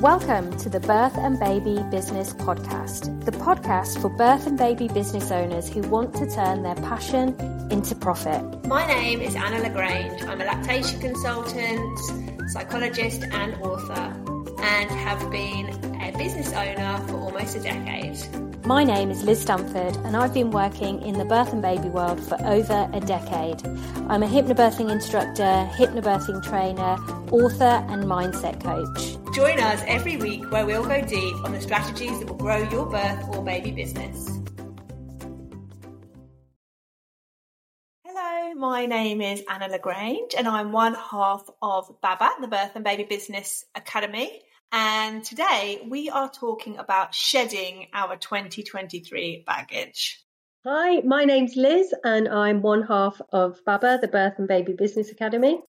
Welcome to the Birth and Baby Business Podcast, the podcast for birth and baby business owners who want to turn their passion into profit. My name is Anna LaGrange. I'm a lactation consultant, psychologist, and author, and have been a business owner for almost a decade. My name is Liz Stamford, and I've been working in the birth and baby world for over a decade. I'm a hypnobirthing instructor, hypnobirthing trainer, author, and mindset coach. Join us every week where we'll go deep on the strategies that will grow your birth or baby business. Hello, my name is Anna LaGrange, and I'm one half of BABBA, the Birth and Baby Business Academy. And today we are talking about shedding our 2023 baggage. Hi, my name's Liz, and I'm one half of BABBA, the Birth and Baby Business Academy.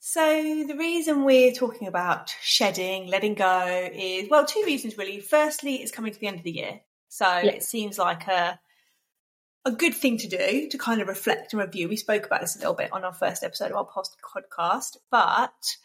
So, the reason we're talking about shedding, letting go is well, two reasons really. Firstly, it's coming to the end of the year. So, yeah. it seems like a a good thing to do to kind of reflect and review. We spoke about this a little bit on our first episode of our podcast, but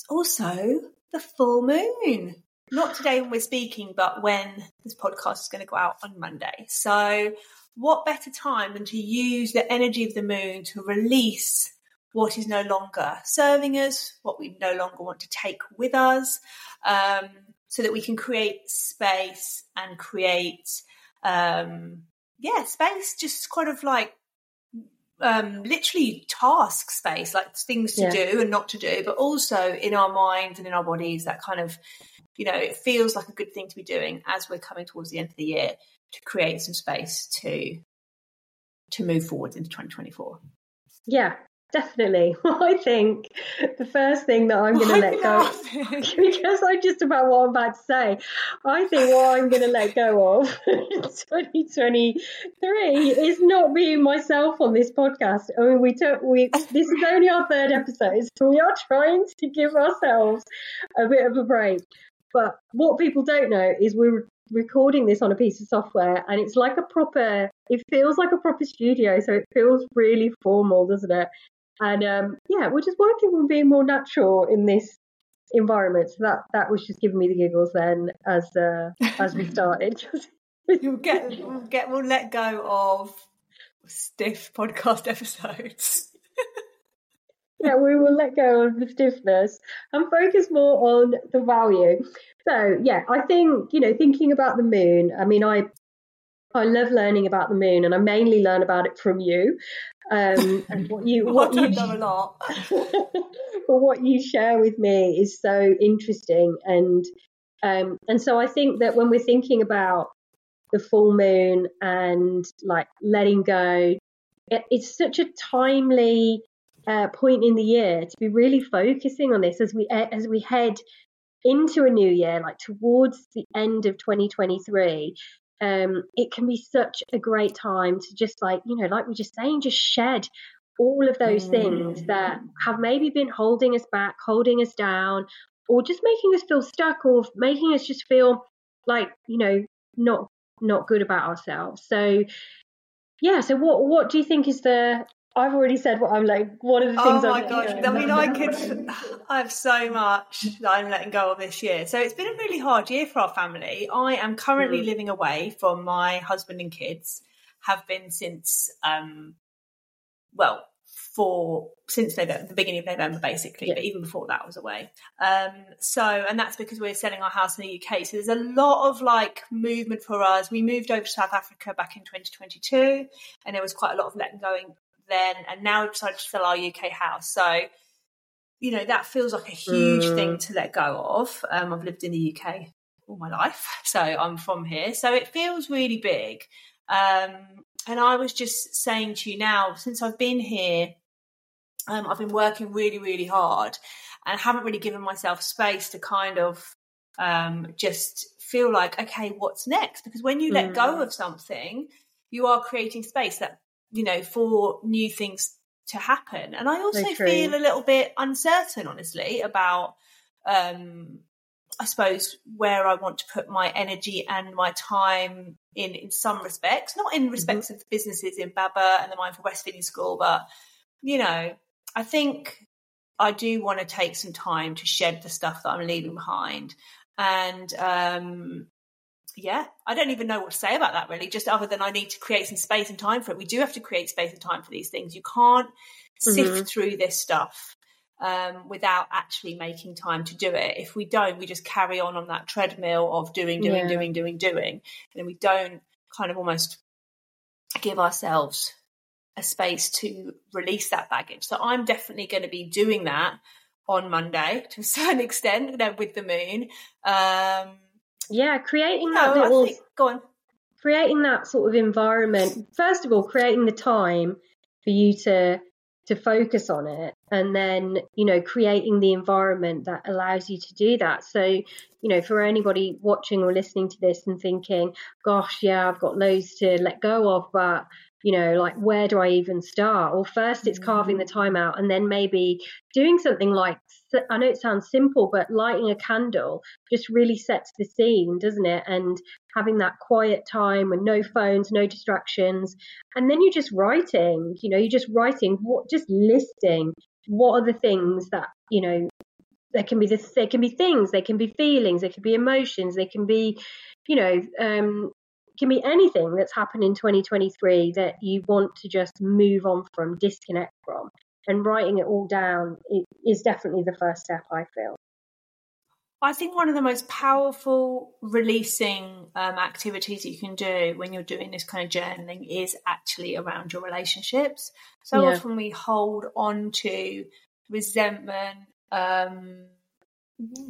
it's also the full moon. Not today when we're speaking, but when this podcast is going to go out on Monday. So, what better time than to use the energy of the moon to release what is no longer serving us, what we no longer want to take with us, um, so that we can create space and create, um, yeah, space just kind of like um, literally task space, like things to yeah. do and not to do, but also in our minds and in our bodies, that kind of, you know, it feels like a good thing to be doing as we're coming towards the end of the year to create some space to to move forward into 2024. Yeah, Definitely. I think the first thing that I'm going to let go because I'm just about what I'm about to say. I think what I'm going to let go of in 2023 is not being myself on this podcast. I mean, we took we this is only our third episode, so we are trying to give ourselves a bit of a break. But what people don't know is we're recording this on a piece of software and it's like a proper it feels like a proper studio so it feels really formal doesn't it and um, yeah, we're just working on being more natural in this environment. So that that was just giving me the giggles then as uh, as we started. You'll get we'll get we'll let go of stiff podcast episodes. yeah, we will let go of the stiffness and focus more on the value. So yeah, I think you know thinking about the moon. I mean, I I love learning about the moon, and I mainly learn about it from you. Um, and what you what you a lot. but what you share with me is so interesting, and um, and so I think that when we're thinking about the full moon and like letting go, it, it's such a timely uh, point in the year to be really focusing on this as we as we head into a new year, like towards the end of 2023, um, it can be such a great time to just like, you know, like we are just saying, just shed all of those mm. things that have maybe been holding us back, holding us down, or just making us feel stuck or making us just feel like, you know, not not good about ourselves. So yeah, so what what do you think is the I've already said what I'm like. What are the things? Oh my gosh! I mean, I could. I have so much that I'm letting go of this year. So it's been a really hard year for our family. I am currently mm. living away from my husband and kids. Have been since, um, well, for since November, the beginning of November, basically. Yeah. But even before that, I was away. Um, so, and that's because we're selling our house in the UK. So there's a lot of like movement for us. We moved over to South Africa back in 2022, and there was quite a lot of letting going then, and now we've decided to sell our UK house. So, you know, that feels like a huge mm. thing to let go of. Um, I've lived in the UK all my life, so I'm from here. So it feels really big. Um, and I was just saying to you now, since I've been here, um, I've been working really, really hard and haven't really given myself space to kind of um, just feel like, okay, what's next? Because when you let go mm. of something, you are creating space that you know, for new things to happen. And I also feel a little bit uncertain, honestly, about, um, I suppose, where I want to put my energy and my time in, in some respects, not in respects mm-hmm. of the businesses in BABBA and the Mindful Breastfeeding School, but, you know, I think I do want to take some time to shed the stuff that I'm leaving behind. And um, yeah, I don't even know what to say about that really, just other than I need to create some space and time for it. We do have to create space and time for these things. You can't sift mm-hmm. through this stuff um, without actually making time to do it. If we don't, we just carry on on that treadmill of doing, doing, yeah. doing, doing, doing, and we don't kind of almost give ourselves a space to release that baggage. So I'm definitely going to be doing that on Monday to a certain extent, you know, with the moon. Um, yeah, creating that little. Think, go on. Creating that sort of environment. First of all, creating the time for you to to focus on it and then you know creating the environment that allows you to do that so you know for anybody watching or listening to this and thinking gosh yeah i've got loads to let go of but you know like where do i even start? Or first it's carving the time out and then maybe doing something like i know it sounds simple but lighting a candle just really sets the scene doesn't it? And having that quiet time and no phones no distractions. And then you're just writing you know you're just writing what just listing what are the things that you know there can be this there can be things there can be feelings there can be emotions there can be you know um can be anything that's happened in 2023 that you want to just move on from, disconnect from. And writing it all down is definitely the first step, I feel. I think one of the most powerful releasing um, activities that you can do when you're doing this kind of journaling is actually around your relationships. So yeah. often we hold on to resentment, um,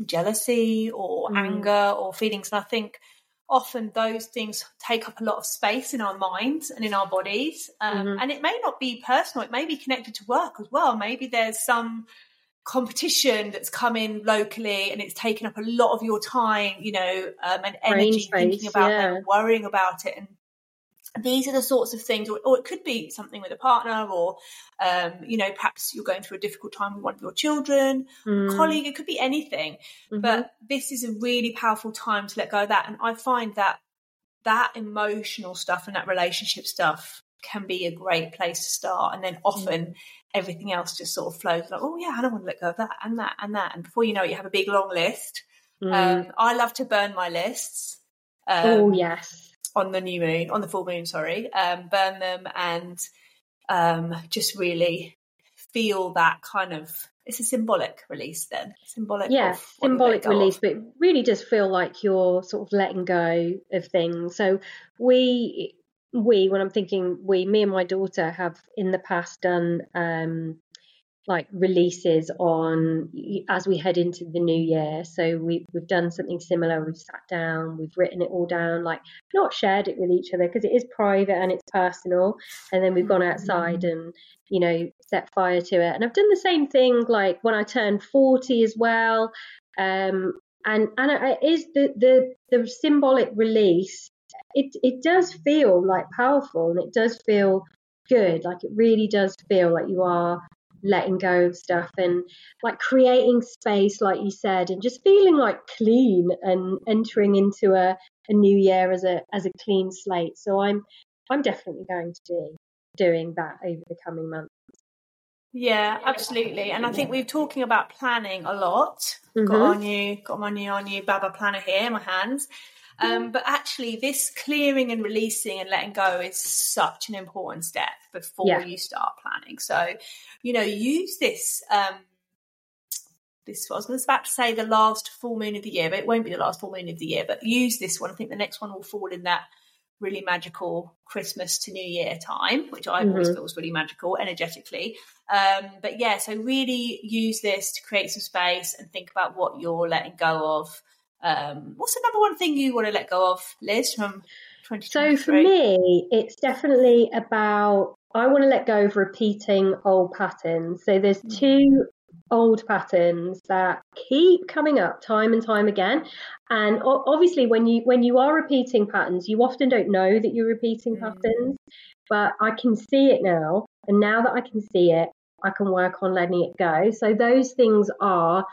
jealousy, or mm. anger, or feelings. And I think often those things take up a lot of space in our minds and in our bodies. Um, mm-hmm. And it may not be personal, it may be connected to work as well. Maybe there's some competition that's come in locally and it's taken up a lot of your time, you know, um, and energy thinking about yeah. them, worrying about it. And these are the sorts of things, or, or, it could be something with a partner, or um, you know, perhaps you're going through a difficult time with one of your children, mm. colleague. It could be anything, mm-hmm. but this is a really powerful time to let go of that. And I find that that emotional stuff and that relationship stuff can be a great place to start. And then often mm. everything else just sort of flows like, oh yeah, I don't want to let go of that and that and that. And before you know it, you have a big long list. Mm. Um, I love to burn my lists. Um, oh yes on the new moon, on the full moon, sorry, um, burn them and um, just really feel that kind of it's a symbolic release then symbolic yeah symbolic release of. but it really does feel like you're sort of letting go of things so we we when i'm thinking we me and my daughter have in the past done um like releases on as we head into the new year. So we, we've done something similar. We've sat down, we've written it all down, like not shared it with each other because it is private and it's personal. And then we've gone outside and, you know, set fire to it. And I've done the same thing like when I turned 40 as well. Um, and and it is the, the, the symbolic release. It, it does feel like powerful and it does feel good. Like it really does feel like you are letting go of stuff and like creating space like you said and just feeling like clean and entering into a, a new year as a as a clean slate so i'm i'm definitely going to be doing that over the coming months yeah, absolutely. And I think we're talking about planning a lot. Mm-hmm. Got our new got my new our new BABBA planner here in my hands. Um, but actually, this clearing and releasing and letting go is such an important step before yeah. you start planning. So, you know, use this. Um, this I was about to say the last full moon of the year, but it won't be the last full moon of the year. But use this one. I think the next one will fall in that really magical Christmas to New Year time, which I mm-hmm. always feel was really magical energetically. Um, but yeah, so really use this to create some space and think about what you're letting go of um, what's the number one thing you want to let go of, Liz, from 2023? So for me, it's definitely about I want to let go of repeating old patterns. So there's mm. two old patterns that keep coming up time and time again and obviously when you when you are repeating patterns you often don't know that you're repeating mm. patterns but i can see it now and now that i can see it i can work on letting it go so those things are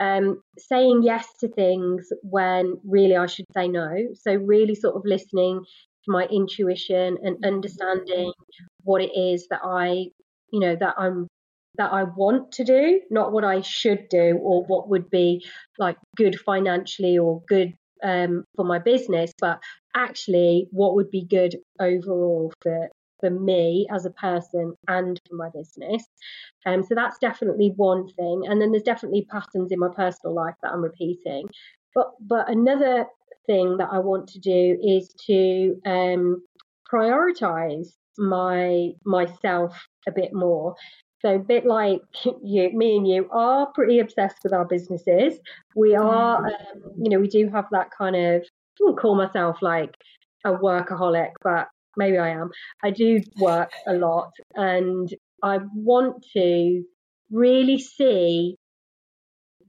um, saying yes to things when really I should say no. So, really sort of listening to my intuition and understanding what it is that I, you know, that I'm that I want to do, not what I should do or what would be like good financially or good um, for my business, but actually what would be good overall for for me as a person and for my business. Um, so that's definitely one thing. And then there's definitely patterns in my personal life that I'm repeating. But but another thing that I want to do is to um, prioritize my myself a bit more. So a bit like you, me and you are pretty obsessed with our businesses. We are, mm-hmm. um, you know, we do have that kind of. I wouldn't call myself like a workaholic, but maybe I am. I do work a lot, and I want to really see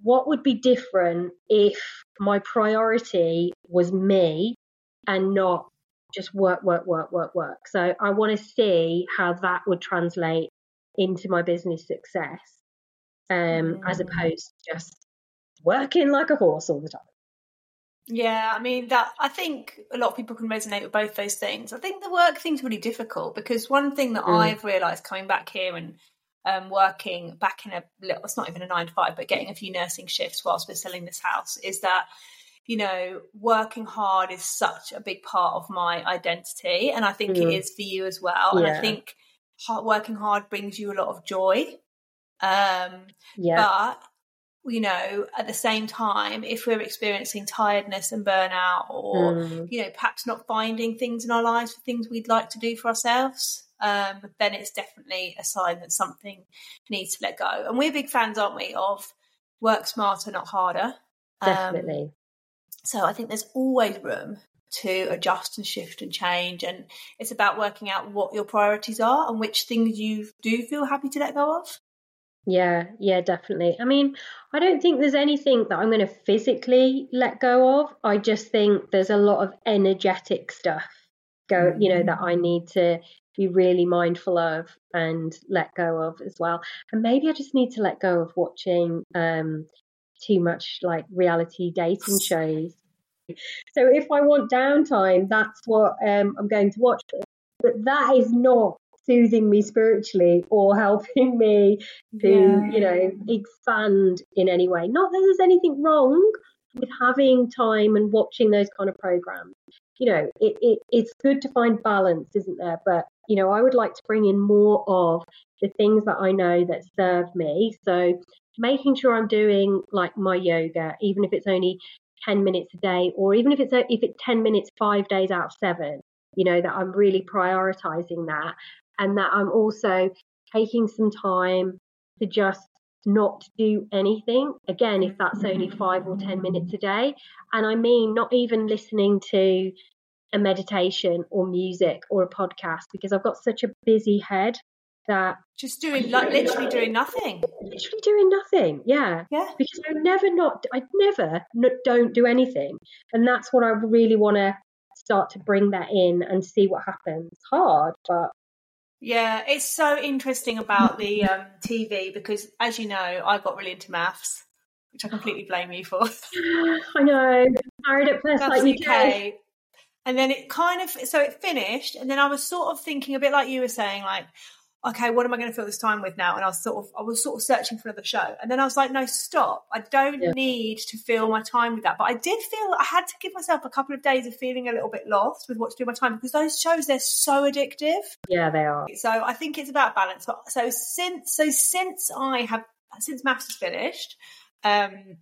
what would be different if my priority was me and not just work, work, work, work, work. So I want to see how that would translate into my business success um, mm. as opposed to just working like a horse all the time. Yeah, I mean that I think a lot of people can resonate with both those things. I think the work thing's really difficult because one thing that mm. I've realised coming back here and um, working back in a little, it's not even a nine to five, but getting a few nursing shifts whilst we're selling this house is that you know, working hard is such a big part of my identity. And I think mm. it is for you as well. Yeah. And I think hard, working hard brings you a lot of joy. Um, yeah. But, you know, at the same time, if we're experiencing tiredness and burnout or, mm. you know, perhaps not finding things in our lives for things we'd like to do for ourselves, um, then it's definitely a sign that something needs to let go. And we're big fans, aren't we, of work smarter, not harder. Um, definitely. Um, so I think there's always room to adjust and shift and change. And it's about working out what your priorities are and which things you do feel happy to let go of. Yeah, yeah, definitely. I mean, I don't think there's anything that I'm going to physically let go of. I just think there's a lot of energetic stuff go, you know, that I need to be really mindful of and let go of as well. And maybe I just need to let go of watching um too much like reality dating shows. So if I want downtime, that's what um, I'm going to watch. But that is not soothing me spiritually or helping me to, yeah. you know, expand in any way. Not that there's anything wrong with having time and watching those kind of programs. You know, it, it it's good to find balance, isn't there? But you know, I would like to bring in more of the things that I know that serve me. So making sure I'm doing like my yoga, even if it's only 10 minutes a day, or even if it's if it's 10 minutes five days out of seven, you know, that I'm really prioritizing that and that I'm also taking some time to just not do anything. Again, if that's only five or 10 minutes a day. And I mean, not even listening to a meditation or music or a podcast because I've got such a busy head that just doing like literally doing nothing. Literally doing nothing yeah. Yeah. Because i never not i never don't do anything. And that's what i really want to start to bring that in and see what happens. Hard but yeah it's so interesting about the um, tv because as you know i got really into MAFS which i completely blame you for. I know. Married at first like you UK. and then it kind of so it finished and then i was sort of thinking a bit like you were saying like okay, what am I going to fill this time with now? And I was sort of, I was sort of searching for another show. And then I was like, no, stop. I don't yeah. need to fill my time with that. But I did feel I had to give myself a couple of days of feeling a little bit lost with what to do with my time because those shows, they're so addictive. Yeah, they are. So I think it's about balance. So since, so since I have, since MAFS is finished, um,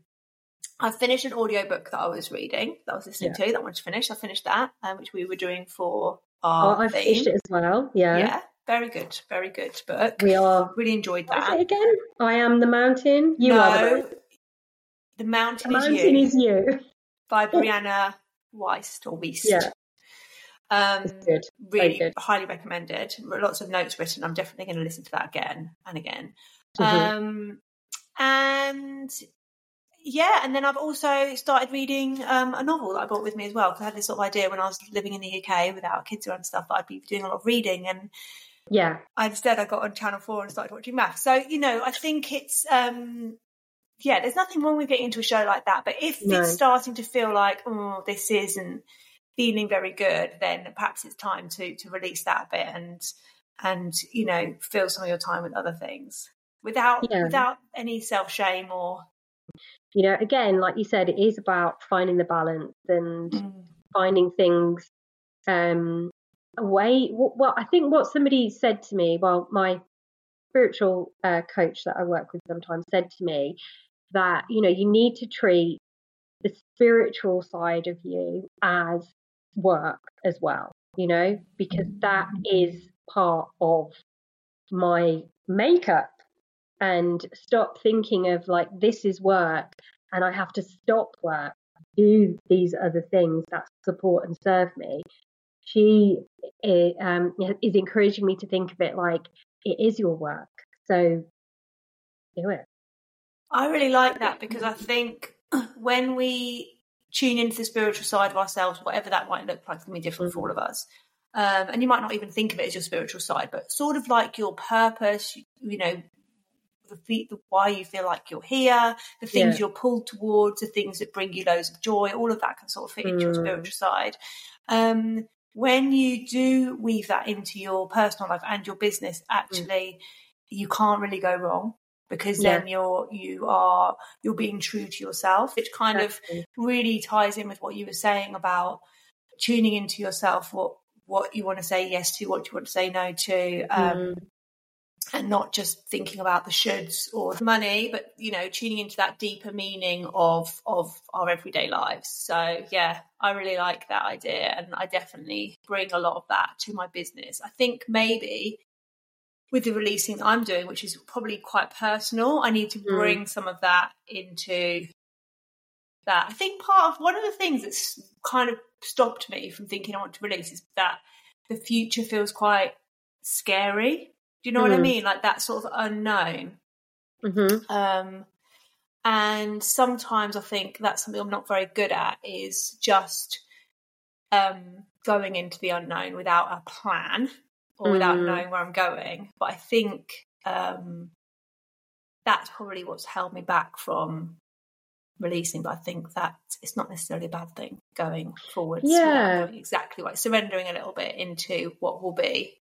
I've finished an audiobook that I was reading, that I was listening yeah. to, that I wanted to finish. I finished that, um, which we were doing for our. Oh, I finished it as well. Yeah. Yeah. Very good, very good book. We are really enjoyed that. again, I am the mountain. You no, are the, the mountain. The mountain is you. is you. By Brianna Weist or Wiest. Yeah. Um, good. Really good. highly recommended. Lots of notes written. I'm definitely going to listen to that again and again. Mm-hmm. Um, and yeah, and then I've also started reading um, a novel that I brought with me as well because I had this sort of idea when I was living in the UK without kids around and stuff that I'd be doing a lot of reading and yeah. Instead, I got on Channel Four and started watching math. So you know, I think it's um, yeah. There's nothing wrong with getting into a show like that, but if no. it's starting to feel like oh, this isn't feeling very good, then perhaps it's time to to release that a bit and and you know fill some of your time with other things. without yeah. without any self shame or you know again like you said it is about finding the balance and mm. finding things um way well i think what somebody said to me well my spiritual uh, coach that i work with sometimes said to me that you know you need to treat the spiritual side of you as work as well you know because that is part of my makeup. And stop thinking of like this is work and I have to stop work, do these other things that support and serve me. She eh, um, is encouraging me to think of it like it is your work. So do it. I really like that because I think when we tune into the spiritual side of ourselves, whatever that might look like, it's going to be different for all of us. Um, and you might not even think of it as your spiritual side, but sort of like your purpose, you know, the, the why you feel like you're here, the things yeah. you're pulled towards, the things that bring you loads of joy, all of that can sort of fit into your mm. spiritual side. Um, when you do weave that into your personal life and your business, mm. actually, mm. you can't really go wrong because yeah. then you're you are you're being true to yourself, which kind exactly. of really ties in with what you were saying about tuning into yourself, what what you want to say yes to, what you want to say no to. Um, mm and not just thinking about the shoulds or the money, but you know, tuning into that deeper meaning of of our everyday lives. So yeah, I really like that idea, and I definitely bring a lot of that to my business. I think maybe with the releasing I'm doing, which is probably quite personal, I need to mm. bring mm. some of that into that. I think part of one of the things that's kind of stopped me from thinking I want to release is that the future feels quite scary do you know mm. what I mm. mean? Like that sort of unknown. Mm-hmm. Um, and sometimes I think that's something I'm not very good at is just um, going into the unknown without a plan or mm. without knowing where I'm going. But I think um, that's probably what's held me back from releasing. But I think that it's not necessarily a bad thing going forward. Yeah, exactly right. Surrendering a little bit into what will be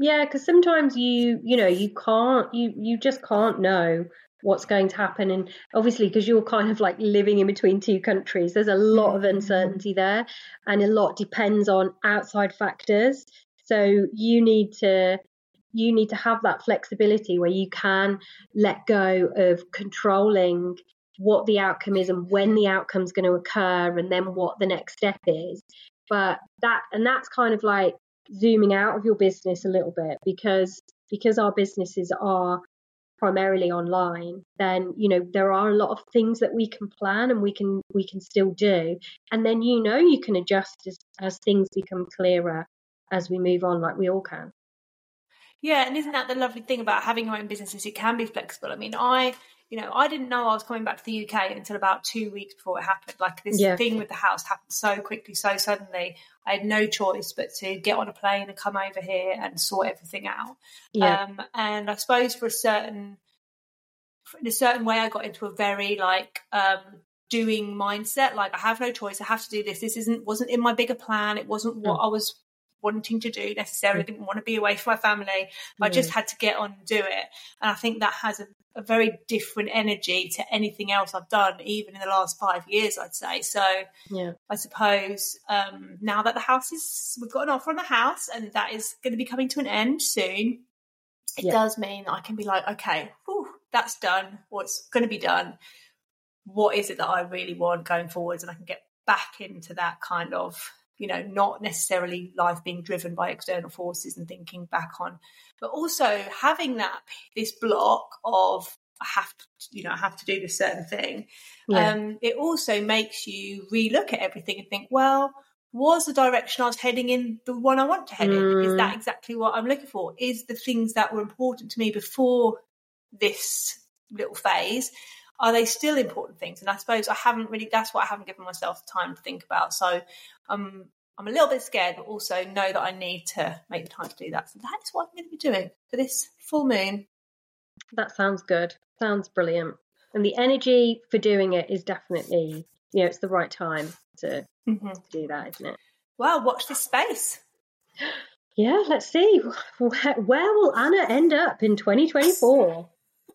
yeah, because sometimes you, you know, you can't, you, you just can't know what's going to happen. And obviously, because you're kind of like living in between two countries, there's a lot of mm-hmm. uncertainty there, and a lot depends on outside factors. So you need to you need to have that flexibility where you can let go of controlling what the outcome is and when the outcome's going to occur and then what the next step is but that and that's kind of like zooming out of your business a little bit because because our businesses are primarily online then you know there are a lot of things that we can plan and we can we can still do. And then you know you can adjust as, as things become clearer as we move on like we all can. Yeah and isn't that the lovely thing about having your own businesses? It can be flexible. I mean i you know, I didn't know I was coming back to the UK until about two weeks before it happened. Like this yeah. thing with the house happened so quickly, so suddenly. I had no choice but to get on a plane and come over here and sort everything out. Yeah. Um, and I suppose for a certain, in a certain way, I got into a very like um, doing mindset. Like I have no choice. I have to do this. This isn't wasn't in my bigger plan. It wasn't what mm. I was wanting to do necessarily. Mm. Didn't want to be away from my family. I just had to get on and do it. And I think that has a a very different energy to anything else I've done, even in the last five years, I'd say. So yeah. I suppose um, now that the house is, we've got an offer on the house and that is going to be coming to an end soon, it yeah. does mean I can be like, okay, whew, that's done, or it's going to be done. What is it that I really want going forwards? And I can get back into that kind of you know, not necessarily life being driven by external forces and thinking back on, but also having that this block of I have to, you know, I have to do this certain thing. Yeah. Um, it also makes you relook at everything and think, well, was the direction I was heading in the one I want to head mm. in? Is that mm. exactly what I'm looking for? Is the things that were important to me before this little phase are they still important things? And I suppose I haven't really, that's what I haven't given myself time to think about. So um, I'm a little bit scared, but also know that I need to make the time to do that. So that is what I'm going to be doing for this full moon. That sounds good. Sounds brilliant. And the energy for doing it is definitely, you know, it's the right time to, mm-hmm. to do that, isn't it? Well, watch this space. Yeah, let's see. Where, where will Anna end up in 2024?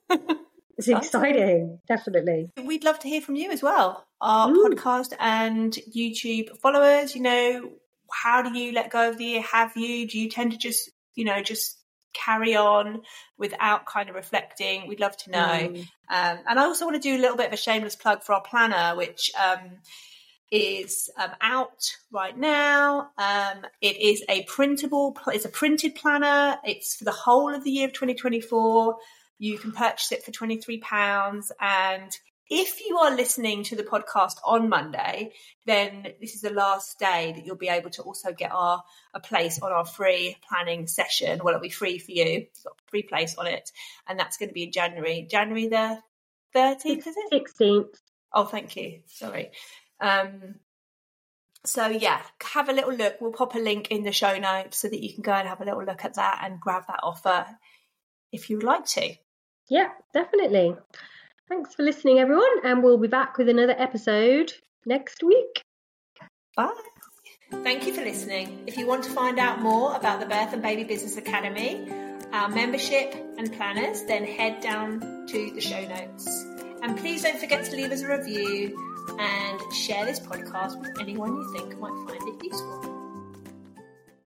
it's exciting, definitely. We'd love to hear from you as well, our mm. podcast and YouTube followers. You know, how do you let go of the year? Have you? Do you tend to just, you know, just carry on without kind of reflecting? We'd love to know. Mm. Um, and I also want to do a little bit of a shameless plug for our planner, which um, is um, out right now. Um, it is a printable, it's a printed planner. It's for the whole of the year of 2024. You can purchase it for £23 and if you are listening to the podcast on Monday, then this is the last day that you'll be able to also get our a place on our free planning session. Well, it'll be free for you. It's got a free place on it, and that's going to be in January. January the thirteenth, is it? Sixteenth. Oh, thank you. Sorry. Um, so yeah, have a little look. We'll pop a link in the show notes so that you can go and have a little look at that and grab that offer if you would like to. Yeah, definitely. Thanks for listening, everyone, and we'll be back with another episode next week. Bye. Thank you for listening. If you want to find out more about the Birth and Baby Business Academy, our membership and planners, then head down to the show notes. And please don't forget to leave us a review and share this podcast with anyone you think might find it useful.